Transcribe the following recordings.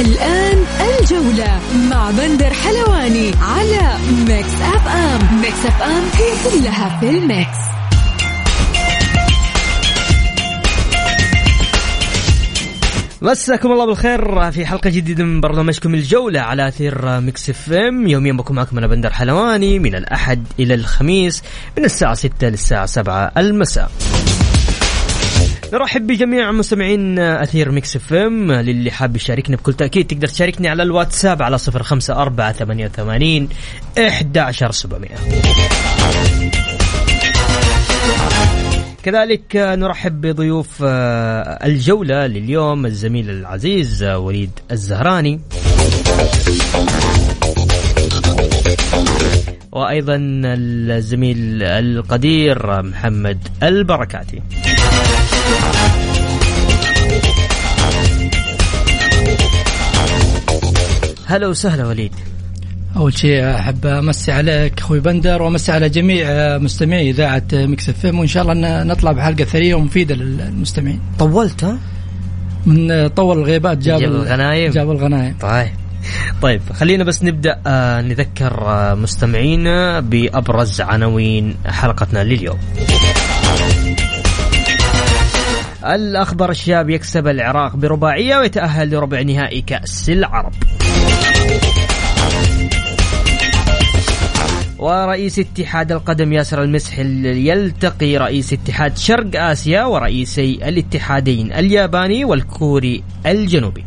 الآن الجولة مع بندر حلواني على Mix FM Mix FM هي كلها في ال mix. مساكم الله بالخير في حلقة جديدة من برنامجكم الجولة على أثير Mix FM يوميا بكون معكم أنا بندر حلواني من الأحد إلى الخميس من الساعة 6 للساعة 7 المساء. نرحب بجميع مستمعين أثير Mix FM للي حاب يشاركنا بكل تأكيد تقدر تشاركني على الواتساب على 054 88 11700 كذلك نرحب بضيوف آه، الجولة لليوم الزميل العزيز آه، وليد الزهراني. وأيضا الزميل القدير آه، محمد البركاتي. هلا وسهلا وليد. أول شيء أحب أمسي عليك أخوي بندر وأمسي على جميع مستمعي إذاعة Mix FM وإن شاء الله نطلع بحلقة ثرية ومفيدة للمستمعين. طولت ها؟ من طول الغيبات جاب, جاب الغنايم؟ جاب الغنايم. طيب. طيب خلينا بس نبدأ آه نذكر آه مستمعينا بأبرز عناوين حلقتنا لليوم. الاخضر الشاب يكسب العراق برباعية ويتأهل لربع نهائي كأس العرب. ورئيس اتحاد القدم ياسر المسح يلتقي رئيس اتحاد شرق آسيا ورئيسي الاتحادين الياباني والكوري الجنوبي.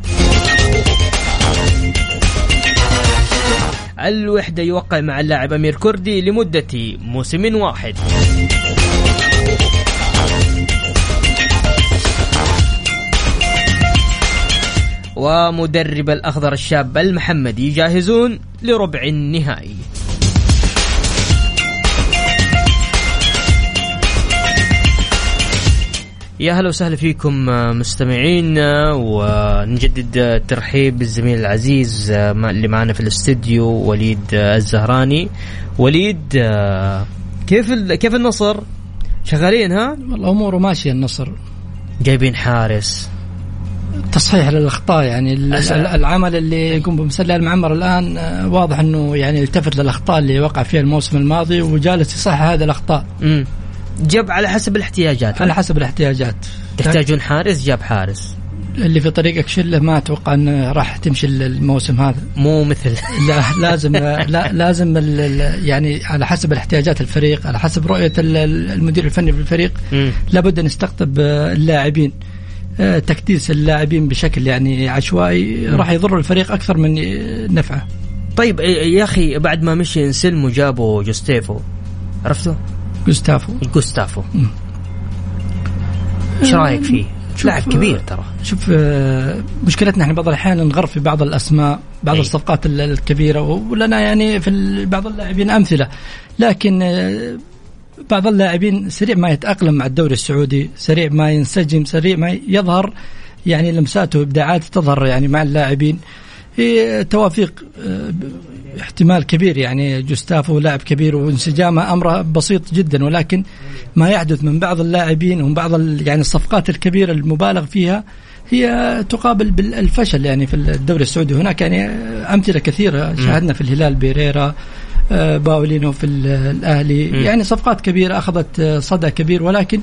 الوحدة يوقع مع اللاعب أمير كردي لمدة موسم واحد ومدرب الأخضر الشاب المحمدي جاهزون لربع النهائي. يا هلا وسهلا فيكم مستمعينا ونجدد الترحيب بالزميل العزيز اللي معنا في الاستديو وليد الزهراني. وليد كيف كيف النصر؟ شغالين ها؟ والله أموره ماشيه النصر. جايبين حارس. تصحيح للأخطاء يعني العمل اللي يقوم بمسلي المعمر الآن واضح إنه يعني التفت للأخطاء اللي وقع فيها الموسم الماضي وجالس يصحح هذه الأخطاء. امم جاب على حسب الاحتياجات. على حسب الاحتياجات. تحتاجون حارس؟ جاب حارس. اللي في طريقك شله ما أتوقع إنه راح تمشي الموسم هذا. مو مثل. لا لازم لا لازم يعني على حسب الاحتياجات الفريق على حسب رؤية المدير الفني في الفريق. لابد أن يستقطب اللاعبين. تكديس اللاعبين بشكل يعني عشوائي راح يضر الفريق أكثر من نفعه. طيب يا أخي بعد ما مشي انسلم وجابوا جوستيفو عرفته؟ جوستافو. جوستافو. إيش رأيك فيه؟ لاعب كبير ترى. شوف مشكلتنا إحنا بعض الأحيان نغر في بعض الأسماء بعض أي. الصفقات الكبيرة ولنا يعني في بعض اللاعبين أمثلة. لكن بعض اللاعبين سريع ما يتأقلم مع الدوري السعودي سريع ما ينسجم سريع ما يظهر يعني لمساته وابداعاته تظهر يعني مع اللاعبين. هي توافيق احتمال كبير يعني جوستافو لاعب كبير وانسجامه أمره بسيط جدا ولكن ما يحدث من بعض اللاعبين ومن بعض يعني الصفقات الكبيرة المبالغ فيها هي تقابل بالفشل يعني في الدوري السعودي. هناك يعني أمثلة كثيرة شاهدنا في الهلال بيريرا باولينو في الأهلي. يعني صفقات كبيرة أخذت صدى كبير ولكن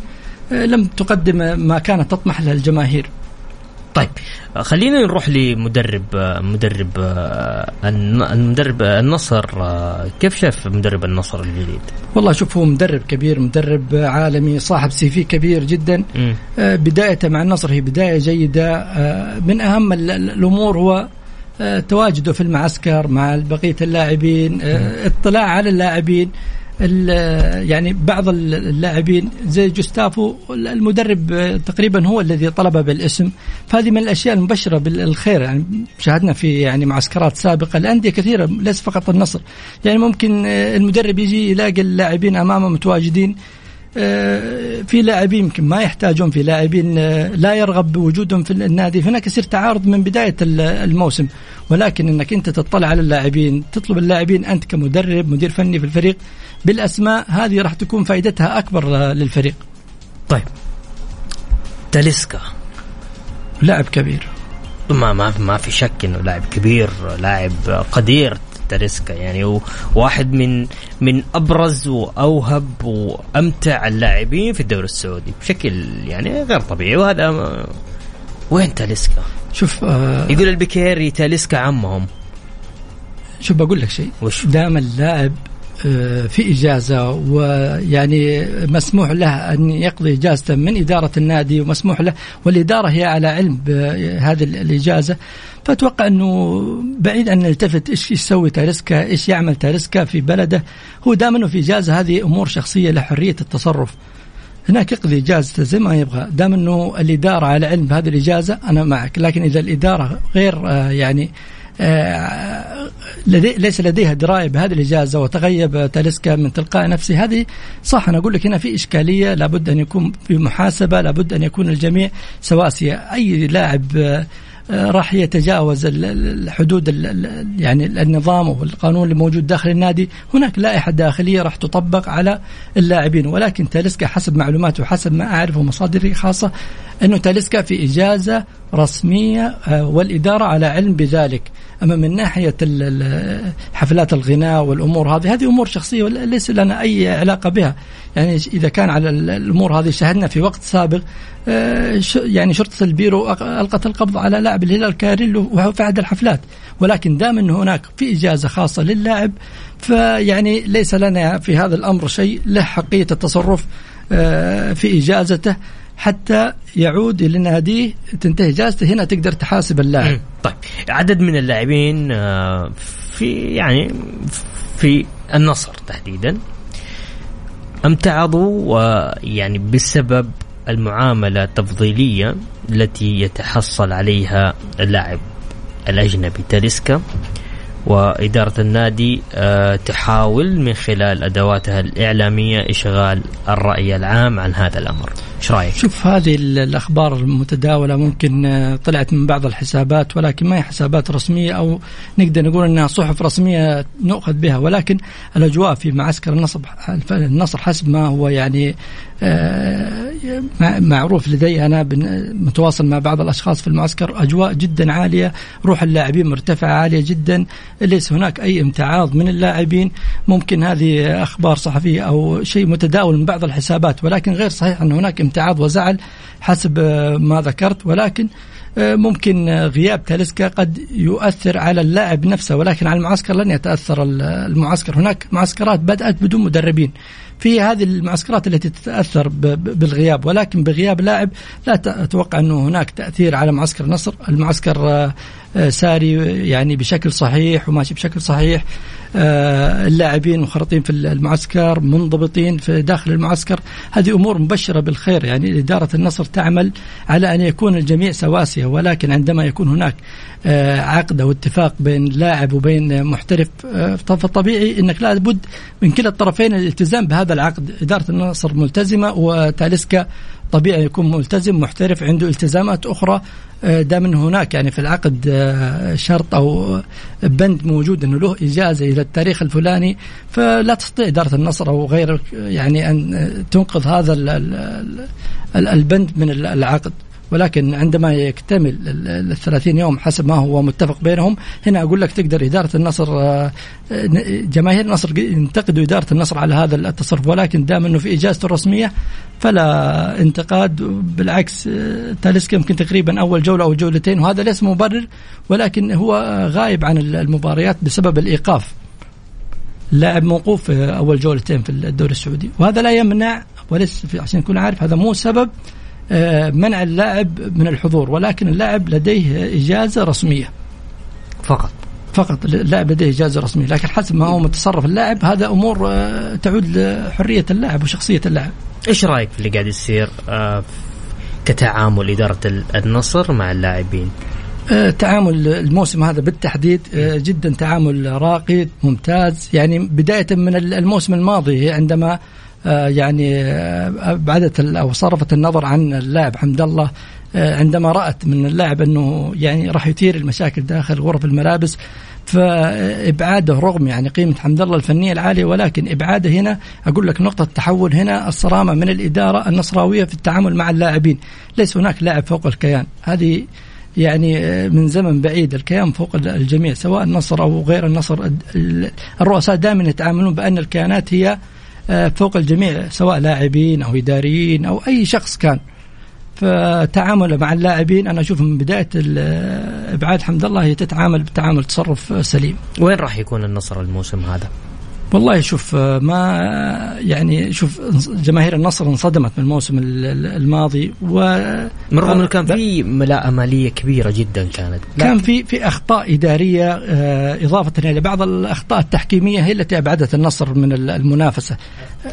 لم تقدم ما كانت تطمح له الجماهير طيب خلينا نروح لمدرب مدرب المدرب النصر كيف شاف مدرب النصر الجديد؟ والله شوف هو مدرب كبير مدرب عالمي صاحب سي في كبير جدا. م. بدايته مع النصر هي بداية جيدة. من أهم الأمور هو تواجده في المعسكر مع بقية اللاعبين اطلاع على اللاعبين. يعني بعض اللاعبين زي جوستافو المدرب تقريبا هو الذي طلبه بالاسم. فهذه من الأشياء المبشرة بالخير. يعني شاهدنا في يعني معسكرات سابقة الانديه كثيرة ليس فقط النصر. يعني ممكن المدرب يجي يلاقي اللاعبين أمامه متواجدين. آه، في لاعبين يمكن ما يحتاجون في لاعبين آه، لا يرغب بوجودهم في النادي. هناك يصير تعارض من بداية الموسم ولكن إنك أنت تطلع على اللاعبين تطلب اللاعبين أنت كمدرب مدير فني في الفريق بالأسماء هذه راح تكون فائدتها أكبر آه، للفريق. طيب. تاليسكا. لاعب كبير. ما ما ما في شك إنه لاعب كبير لاعب قدير. تاليسكا يعني واحد من من أبرز وأوهب وأمتع اللاعبين في الدوري السعودي بشكل يعني غير طبيعي. وهذا وين تاليسكا؟ شوف آه يقول البكيري تاليسكا عمهم. شوف بقول لك شيء. دام اللاعب في إجازة ويعني مسموح له أن يقضي إجازته من إدارة النادي ومسموح له والإدارة هي على علم بهذه الإجازة. فأتوقع أنه بعيد أن نلتفت إيش يسوي تاريسكا إيش يعمل تاريسكا في بلده. هو دام أنه في إجازة هذه أمور شخصية له حرية التصرف. هناك يقضي إجازته زي ما يبغى. دام أنه الإدارة على علم بهذه الإجازة أنا معك. لكن إذا الإدارة غير آه، يعني لدي ليس لديها دراية بهذه الإجازة وتغيب تاليسكا من تلقاء نفسه هذه صح أنا أقول لك هنا في إشكالية لابد أن يكون في محاسبة لابد أن يكون الجميع سواسيه أي لاعب آه، راح يتجاوز الحدود يعني النظام والقانون اللي موجود داخل النادي. هناك لائحة داخلية راح تطبق على اللاعبين ولكن تاليسكا حسب معلوماته وحسب ما أعرفه مصادري خاصة أنه تاليسكا في إجازة رسمية آه، والإدارة على علم بذلك. أما من ناحية حفلات الغناء والأمور هذه هذه أمور شخصية ليس لنا أي علاقة بها. يعني إذا كان على الأمور هذه شاهدنا في وقت سابق آه، يعني شرطة البيرو ألقت القبض على لاعب الهلال كاريلو وهو في احد الحفلات. ولكن دام أنه هناك في إجازة خاصة للاعب فيعني ليس لنا في هذا الأمر شيء له حقيه التصرف آه، في إجازته. حتى يعود إلى ناديه تنتهي اجازته هنا تقدر تحاسب اللاعب. طيب عدد من اللاعبين آه، في يعني في النصر تحديدا امتعضوا ويعني بسبب المعاملة التفضيلية التي يتحصل عليها اللاعب الأجنبي تاليسكا وإدارة النادي آه، تحاول من خلال أدواتها الإعلامية إشغال الرأي العام عن هذا الأمر إيش رأيك؟ شوف هذه الأخبار المتداولة ممكن آه، طلعت من بعض الحسابات ولكن ما هي حسابات رسمية أو نقدر نقول إنها صحف رسمية نؤخذ بها. ولكن الأجواء في معسكر النصر النصر حسب ما هو يعني آه، معروف لدي أنا متواصل مع بعض الأشخاص في المعسكر. أجواء جدا عالية روح اللاعبين مرتفعة عالية جدا. ليس هناك أي امتعاض من اللاعبين. ممكن هذه أخبار صحفية أو شيء متداول من بعض الحسابات ولكن غير صحيح أن هناك امتعاض وزعل حسب ما ذكرت. ولكن آه، ممكن غياب تاليسكا قد يؤثر على اللاعب نفسه ولكن على المعسكر لن يتأثر المعسكر. هناك معسكرات بدأت بدون مدربين. في هذه المعسكرات التي تتأثر بالغياب ولكن بغياب لاعب لا أتوقع أنه هناك تأثير على معسكر النصر المعسكر آه، آه، ساري يعني بشكل صحيح وماشي بشكل صحيح. آه، اللاعبين مخرطين في المعسكر منضبطين في داخل المعسكر. هذه أمور مبشرة بالخير يعني إدارة النصر تعمل على أن يكون الجميع سواسية ولكن عندما يكون هناك آه، عقد أو اتفاق بين لاعب وبين محترف فطبيعي إنك لابد من كلا الطرفين الالتزام بهذا العقد. إدارة النصر ملتزمة وتاليسكا طبيعي يكون ملتزم محترف عنده التزامات أخرى. آه، دام هناك يعني في العقد آه، شرط أو بند موجود إنه له إجازة إلى التاريخ الفلاني فلا تستطيع إدارة النصر أو غيرك يعني أن تنقذ هذا البند من العقد. ولكن عندما يكتمل ال 30 يوم حسب ما هو متفق بينهم هنا أقول لك تقدر إدارة النصر آه، جماهير النصر ينتقدوا إدارة النصر على هذا التصرف ولكن دام أنه في إجازته الرسمية فلا انتقاد بالعكس آه، تاليسكا يمكن تقريبا أول جولة أو جولتين وهذا ليس مبرر ولكن هو غايب عن المباريات بسبب الإيقاف. اللاعب موقوف أول جولتين في الدوري السعودي وهذا لا يمنع وليس عشان نكون عارف هذا مو سبب منع اللاعب من الحضور ولكن اللاعب لديه إجازة رسمية. فقط. فقط اللاعب لديه إجازة رسمية. لكن حسب ما هو متصرف اللاعب هذا أمور آه، تعود لحرية اللاعب وشخصية اللاعب. إيش رأيك في اللي قاعد يصير آه، كتعامل إدارة النصر مع اللاعبين؟ آه، تعامل الموسم هذا بالتحديد جدا تعامل راقي ممتاز. يعني بداية من الموسم الماضي عندما يعني ابعدت أو صرفت النظر عن اللاعب حمد الله عندما رأت من اللاعب أنه يعني راح يثير المشاكل داخل غرف الملابس فإبعاده رغم يعني قيمة حمد الله الفنية العالية ولكن إبعاده هنا أقول لك نقطة تحول هنا الصرامة من الإدارة النصراوية في التعامل مع اللاعبين، ليس هناك لاعب فوق الكيان، هذه يعني من زمن بعيد الكيان فوق الجميع سواء النصر أو غير النصر. الرؤساء دائما يتعاملون بأن الكيانات هي فوق الجميع سواء لاعبين أو إداريين أو أي شخص كان. فتعامله مع اللاعبين أنا أشوف من بداية إبعاد حمد الله هي تتعامل بتعامل تصرف سليم. وين راح يكون النصر الموسم هذا؟ والله شوف ما يعني شوف جماهير النصر انصدمت من الموسم الماضي و من رغم إنه كان في ملاءه مالية كبيرة جدا كانت كان في في أخطاء إدارية آه، إضافة إلى بعض الأخطاء التحكيمية هي التي أبعدت النصر من المنافسة.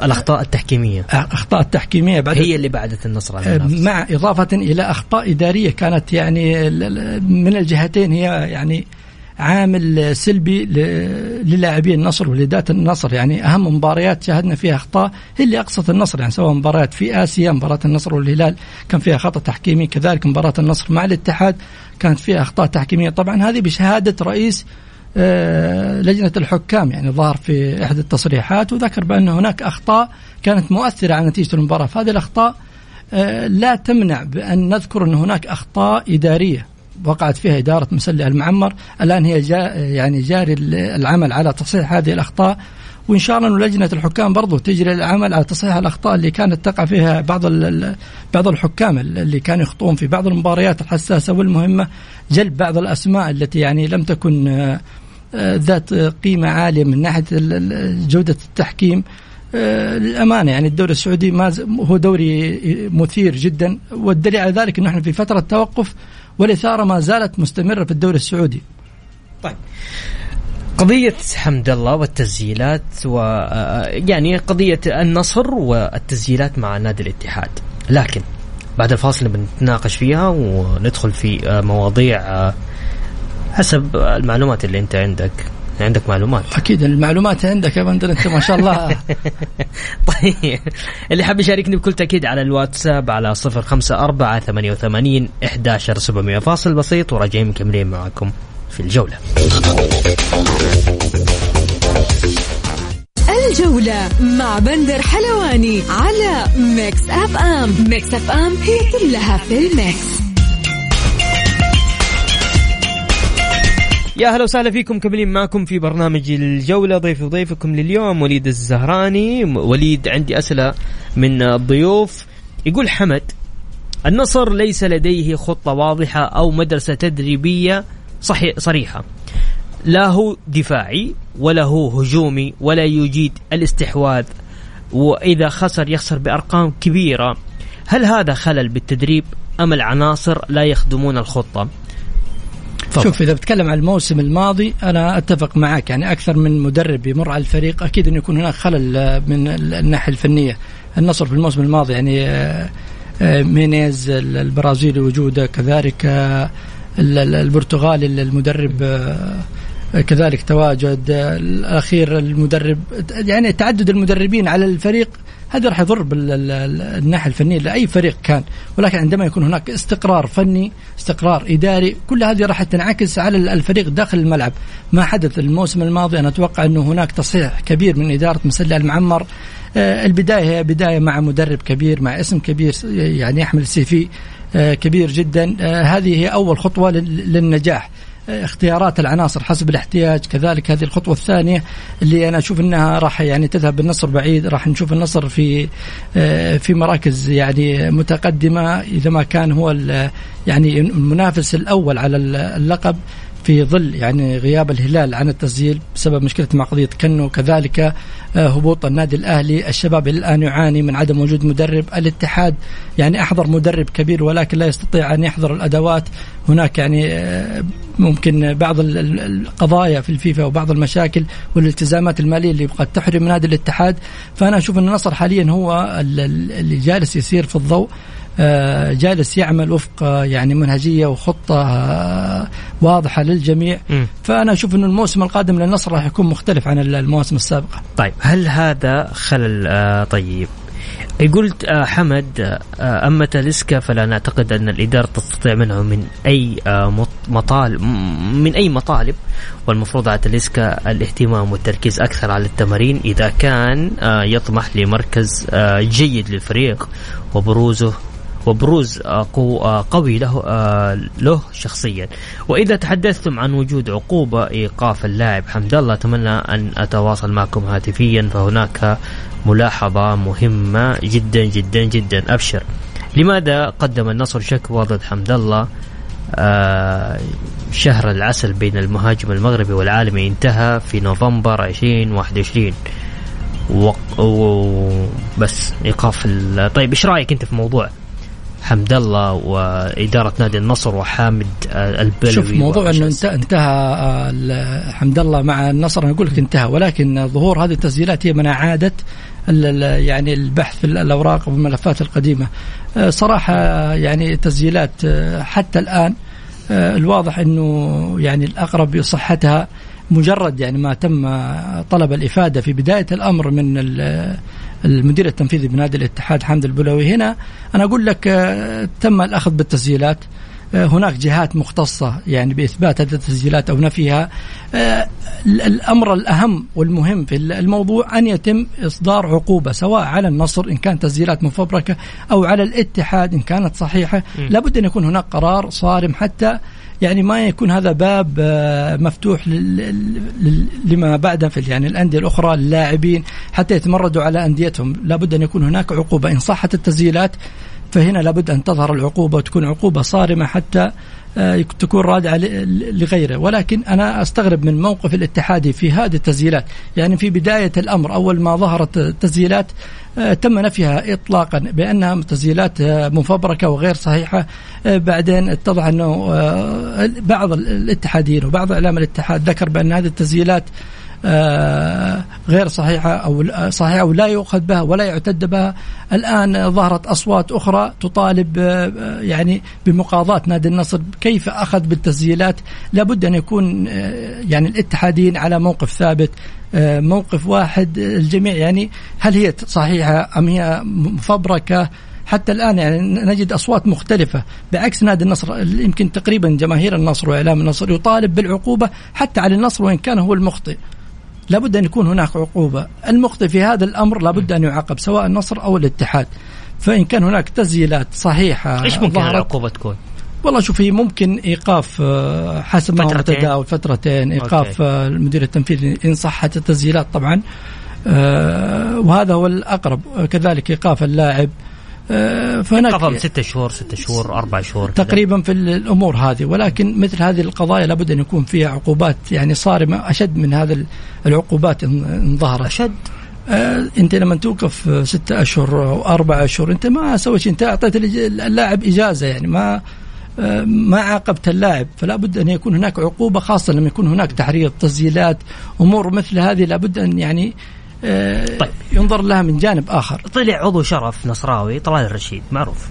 الأخطاء التحكيمية. اخطاء التحكيمية بعدت هي اللي بعدت النصر عن المنافسه مع إضافة إلى أخطاء إدارية كانت يعني من الجهتين هي يعني عامل سلبي للاعبين النصر ولذات النصر. يعني أهم مباريات شاهدنا فيها أخطاء هي اللي أقصت النصر. يعني سواء مباريات في آسيا مباراه النصر والهلال كان فيها خطأ تحكيمي. كذلك مباراة النصر مع الاتحاد كانت فيها أخطاء تحكيمية. طبعا هذه بشهادة رئيس آه، لجنة الحكام. يعني ظهر في إحدى التصريحات وذكر بأن هناك أخطاء كانت مؤثرة على نتيجة المباراة. فهذه الأخطاء آه، لا تمنع بأن نذكر أن هناك أخطاء إدارية. وقعت فيها إدارة مسلح المعمر. الآن هي جا يعني جاري العمل على تصحيح هذه الأخطاء. وإن شاء الله لجنة الحكام برضو تجري العمل على تصحيح الأخطاء اللي كانت تقع فيها بعض بعض الحكام اللي كانوا يخطئون في بعض المباريات الحساسة والمهمة. جلب بعض الأسماء التي يعني لم تكن آه، ذات قيمة عالية من ناحية جودة التحكيم. آه، للأمانة يعني الدوري السعودي ما هو دوري مثير جدا والدليل على ذلك أنه إحنا في فترة توقف والإثارة ما زالت مستمرة في الدوري السعودي. طيب. قضية حمد الله والتسجيلات و يعني قضية النصر والتسجيلات مع نادي الاتحاد. لكن بعد الفاصل بنتناقش فيها وندخل في مواضيع حسب المعلومات اللي أنت عندك. عندك معلومات؟ أكيد المعلومات عندك يا بندر أنت ما شاء الله. طيب اللي حاب يشاركني بكل تأكيد على الواتساب على 054 88 11700 فاصل بسيط وراجعين مكملين معاكم في الجولة. الجولة مع بندر حلواني على Mix FM. Mix FM هي كلها في ال mix. يا أهلا وسهلا فيكم مكملين معكم في برنامج الجولة. ضيف ضيفكم لليوم وليد الزهراني. وليد عندي أسئلة من الضيوف يقول حمد النصر ليس لديه خطة واضحة أو مدرسة تدريبية صحيح صريحة. لا هو دفاعي ولا هو هجومي ولا يجيد الاستحواذ وإذا خسر يخسر بأرقام كبيرة. هل هذا خلل بالتدريب أم العناصر لا يخدمون الخطة؟ طبعا. شوف إذا بتكلم عن الموسم الماضي أنا أتفق معك يعني أكثر من مدرب يمر على الفريق أكيد إنه يكون هناك خلل من الناحية الفنية النصر في الموسم الماضي يعني آه، آه، مينيز البرازيلي وجوده كذلك آه، البرتغالي المدرب كذلك تواجد الأخير المدرب يعني تعدد المدربين على الفريق هذا راح يضر بالناحيه الفنية لأي فريق كان. ولكن عندما يكون هناك استقرار فني استقرار إداري كل هذه راح تنعكس على الفريق داخل الملعب. ما حدث الموسم الماضي أنا أتوقع أنه هناك تصحيح كبير من إدارة مسلى المعمر. آه، البداية هي بداية مع مدرب كبير مع اسم كبير يعني يحمل سي في آه، كبير جدا. آه، هذه هي أول خطوة للنجاح. اختيارات العناصر حسب الاحتياج. كذلك هذه الخطوة الثانية اللي أنا أشوف إنها راح يعني تذهب بالنصر بعيد راح نشوف النصر في آه، في مراكز يعني متقدمة إذا ما كان هو يعني المنافس الأول على اللقب. في ظل يعني غياب الهلال عن التسجيل بسبب مشكلة مع قضية كنو كذلك آه، هبوط النادي الأهلي. الشباب الآن يعاني من عدم وجود مدرب. الاتحاد يعني أحضر مدرب كبير ولكن لا يستطيع أن يحضر الأدوات. هناك يعني آه، ممكن بعض القضايا في الفيفا وبعض المشاكل والالتزامات المالية اللي قد تحرم نادي الاتحاد. فأنا أشوف أن النصر حاليا هو اللي جالس يسير في الضوء. جالس يعمل وفق آه، يعني منهجية وخطة آه، واضحة للجميع م. فأنا أشوف إنه الموسم القادم للنصر راح يكون مختلف عن المواسم السابقة. طيب هل هذا خلل طيب قلت حمد أما تاليسكا فلا نعتقد أن الإدارة تستطيع منعه من أي مطالب من أي مطالب والمفروض على تاليسكا الاهتمام والتركيز أكثر على التمارين إذا كان يطمح لمركز جيد للفريق وبروزه وبروز آه، آه، قوي له آه، له شخصيا. وإذا تحدثتم عن وجود عقوبة إيقاف اللاعب حمد الله أتمنى أن أتواصل معكم هاتفيا فهناك ملاحظة مهمة جدا جدا جدا. أبشر. لماذا قدم النصر شكوى ضد حمد الله؟ شهر العسل بين المهاجم المغربي والعالمي انتهى في نوفمبر 2021 وبس إيقاف طيب إيش رأيك أنت في موضوع حمد الله وإدارة نادي النصر وحامد البلوي شوف موضوع أنه انتهى آه، حمد الله مع النصر أنا أقول لك انتهى ولكن ظهور هذه التسجيلات هي من أعادة يعني البحث في الأوراق والملفات القديمة. آه، صراحة يعني تسجيلات آه، حتى الآن الواضح أنه يعني الأقرب بصحتها مجرد يعني ما تم طلب الإفادة في بداية الأمر من المدير التنفيذي بنادي الاتحاد حمد البلوي هنا أنا أقول لك آه، تم الأخذ بالتسجيلات. آه، هناك جهات مختصة يعني بإثبات هذه التسجيلات أو نفيها. آه، الأمر الأهم والمهم في الموضوع أن يتم إصدار عقوبة سواء على النصر إن كانت تسجيلات مفبركة أو على الاتحاد إن كانت صحيحة. لابد أن يكون هناك قرار صارم حتى يعني ما يكون هذا باب آه، مفتوح لما بعد في يعني الأندية الأخرى اللاعبين حتى يتمردوا على أنديتهم. لابد أن يكون هناك عقوبة. إن صحت التسجيلات فهنا لابد أن تظهر العقوبة وتكون عقوبة صارمة حتى تكون رادعة لغيره. ولكن أنا أستغرب من موقف الاتحادي في هذه التسجيلات. يعني في بداية الأمر أول ما ظهرت التسجيلات آه، تم نفيها اطلاقا بأنها تسجيلات آه، مفبركة وغير صحيحة. بعدين اتضح أنه بعض الاتحاديين وبعض إعلام الاتحاد ذكر بأن هذه التسجيلات آه، غير صحيحة أو صحيحة أو لا يؤخذ بها ولا يعتد بها. الآن ظهرت أصوات أخرى تطالب آه، يعني بمقاضاة نادي النصر كيف أخذ بالتسجيلات. لابد أن يكون آه، يعني الاتحادين على موقف ثابت موقف واحد الجميع يعني هل هي صحيحة أم هي مفبركة. حتى الآن يعني نجد أصوات مختلفة. بعكس نادي النصر يمكن تقريبا جماهير النصر وإعلام النصر يطالب بالعقوبة حتى على النصر وإن كان هو المخطئ. لابد أن يكون هناك عقوبة. المخطئ في هذا الأمر لابد أن يعاقب سواء النصر أو الاتحاد. فإن كان هناك تسجيلات صحيحة إيش ممكن العقوبة تكون؟ والله شوفي ممكن إيقاف آه، حسب ما هو فترتين إيقاف أوكي. آه، المدير التنفيذي إن صحت التسجيلات طبعا. آه، وهذا هو الأقرب. كذلك إيقاف اللاعب. فهناك قضم ستة شهور ستة شهور أربع شهور. تقريبا في الأمور هذه ولكن مثل هذه القضايا لابد أن يكون فيها عقوبات يعني صارمة أشد من هذا العقوبات إن ظهرت أشد؟ آه أنت لما توقف ستة أشهر أو أربع أشهر أنت ما سويت أنت أعطيت اللاعب إجازة يعني ما آه ما عاقبت اللاعب. فلا بد أن يكون هناك عقوبة خاصة لما يكون هناك تحريض تسجيلات أمور مثل هذه لابد أن يعني طيب. ينظر لها من جانب آخر. طلع عضو شرف نصراوي طلال الرشيد معروف.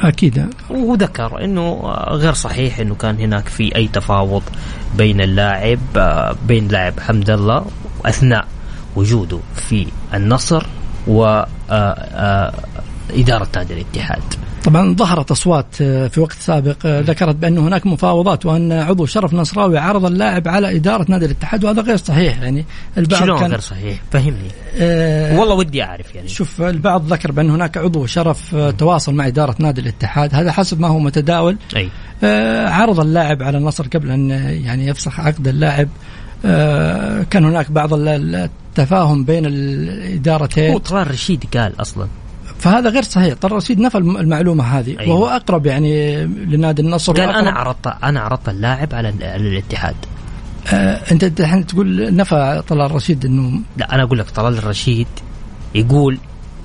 أكيد. وذكر إنه غير صحيح إنه كان هناك في أي تفاوض بين اللاعب بين لاعب حمد الله أثناء وجوده في النصر و إدارة نادي الاتحاد. طبعا ظهرت أصوات آه، في وقت سابق آه، ذكرت بأن هناك مفاوضات وأن عضو شرف نصراوي عرض اللاعب على إدارة نادي الاتحاد وهذا غير صحيح يعني البعض شلون كان غير صحيح؟ فهمني. آه والله ودي أعرف يعني. شوف البعض ذكر بأن هناك عضو شرف آه، تواصل مع إدارة نادي الاتحاد هذا حسب ما هو متداول. أي. آه عرض اللاعب على النصر قبل أن يعني يفسخ عقد اللاعب. آه كان هناك بعض التفاهم بين الادارتين هو طلال رشيد قال أصلا فهذا غير صحيح. طلال رشيد نفى المعلومة هذه أيوة. وهو أقرب يعني لنادي النصر قال أنا عرضت أنا عرضت اللاعب على على الاتحاد. آه أنت الحين تقول نفى طلال رشيد إنه لا أنا أقول لك طلال الرشيد يقول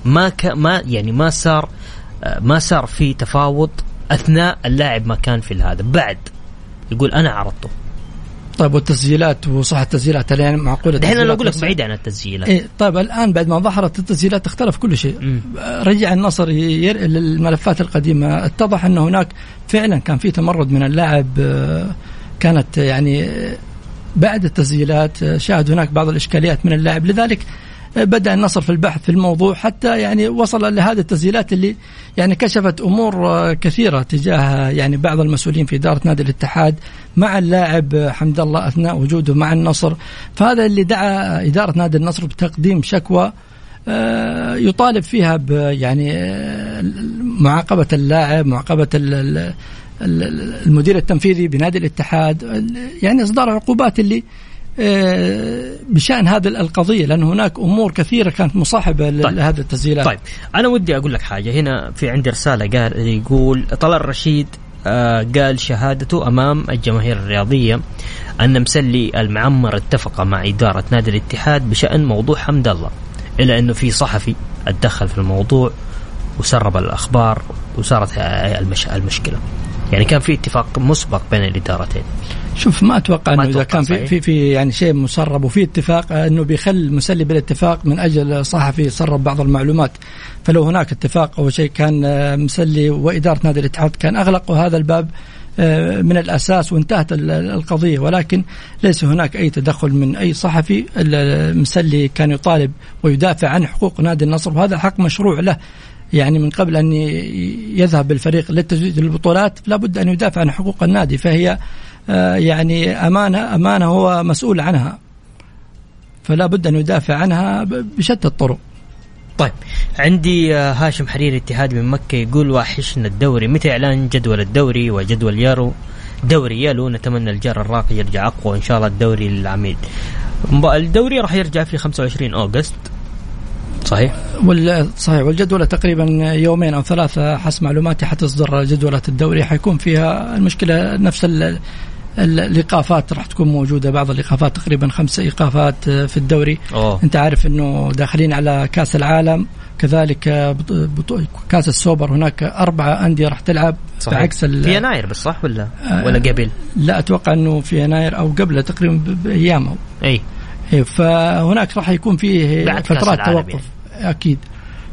ما ك ما يعني ما صار آه، ما صار في تفاوض أثناء اللاعب ما كان في هذا بعد يقول أنا عرضته. طيب والتسجيلات وصحة التسجيلات هل يعني معقولة؟ دحين أنا أقول لك بعيد عن التسجيلات. إيه طيب الآن بعد ما ظهرت التسجيلات اختلف كل شيء. رجع النصر ير... للملفات القديمة. اتضح انه هناك فعلا كان في تمرد من اللاعب آه، كانت يعني آه، بعد التسجيلات آه، شاهد هناك بعض الإشكاليات من اللاعب. لذلك بدأ النصر في البحث في الموضوع حتى يعني وصل لهذه التسجيلات اللي يعني كشفت أمور آه، كثيرة تجاه يعني بعض المسؤولين في إدارة نادي الاتحاد مع اللاعب آه، حمد الله أثناء وجوده مع النصر. فهذا اللي دعا إدارة نادي النصر بتقديم شكوى آه، يطالب فيها يعني آه، معاقبة اللاعب ال- المدير التنفيذي بنادي الاتحاد ال- يعني إصدار عقوبات اللي آه، بشأن هذه القضية لأن هناك أمور كثيرة كانت مصاحبة ل- طيب. لهذه التسجيلات. طيب. أنا ودي أقول لك حاجة. هنا في عندي رسالة قال يقول طلال رشيد آه قال شهادته أمام الجماهير الرياضية أن مسلي المعمر اتفق مع إدارة نادي الاتحاد بشأن موضوع حمد الله إلا أنه في صحفي اتدخل في الموضوع وسرب الأخبار وصارت المش... المشكلة. يعني كان في اتفاق مسبق بين الإدارتين. شوف ما أتوقع إنه إذا كان في. في في يعني شيء مسرب وفي اتفاق إنه بيخل المسلي بالاتفاق من أجل صحفي سرب بعض المعلومات. فلو هناك اتفاق أو شيء كان آه، مسلي وإدارة نادي الإتحاد كان أغلقوا هذا الباب آه، من الأساس وانتهت ال- ال- القضية. ولكن ليس هناك أي تدخل من أي صحفي المسلي كان يطالب ويدافع عن حقوق نادي النصر وهذا حق مشروع له. يعني من قبل أن يذهب بالفريق للتزويد للبطولات لابد أن يدافع عن حقوق النادي. فهي يعني امانه أمانة هو مسؤول عنها. فلا بد أن يدافع عنها بشتى الطرق. طيب عندي آه، هاشم حريري اتحاد من مكة يقول واحشنا الدوري. متى إعلان جدول الدوري وجدول يارو؟ دوري يالو نتمنى الجار الراقي يرجع أقوى وإن شاء الله الدوري للعميد الدوري راح يرجع في 25 أوغست. صحيح؟ وال- صحيح. والجدولة تقريبا يومين أو ثلاثة حسب معلوماتي حتصدر جدولة الدوري. حيكون فيها المشكلة نفس الايقافات راح تكون موجودة. بعض الايقافات تقريبا خمس إيقافات آه، في الدوري. أوه. أنت عارف إنه داخلين على كأس العالم. كذلك آه، كأس السوبر. هناك أربعة أندية راح تلعب صحيح. بعكس في يناير بس صح ولا؟ آه، ولا قبل؟ لا أتوقع إنه في يناير أو قبله تقريبا ب- بايام أو أي. إيه، فهناك راح يكون فيه فترات توقف. أكيد.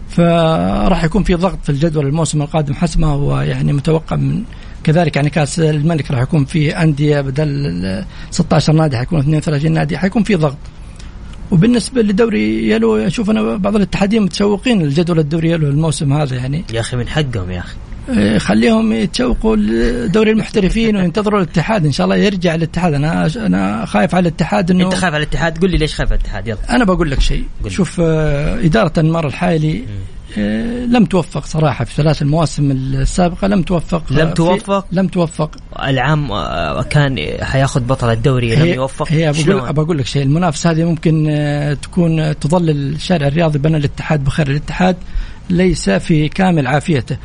فراح يكون في ضغط في الجدول الموسم القادم حسب ما هو يعني متوقع من كذلك يعني كاس الملك راح يكون فيه أندية بدل ال 16 نادي حيكون 32 نادي حيكون في ضغط. وبالنسبة لدوري يلو أشوف أنا بعض الاتحادين متشوقين لجدول الدوري يلو الموسم هذا يعني. يا أخي من حقهم يا أخي. إيه، خليهم يتشوقوا لدوري المحترفين وينتظروا الاتحاد إن شاء الله يرجع الاتحاد. أنا أنا خايف على الاتحاد إنه أنت خايف على الاتحاد؟ قول لي ليش خايف على الاتحاد؟ يلا. أنا بقول لك شيء. شوف آه، إدارة انمار الحالي آه، لم توفق صراحة في ثلاث المواسم السابقة لم توفق لم آه، توفق؟ لم توفق العام آه، كان حياخذ بطل الدوري لم يوفق هي؟ بقول بقول لك شيء المنافسة هذه ممكن آه، تكون آه، تظل الشارع الرياضي بين الاتحاد بخير الاتحاد ليس في كامل عافيته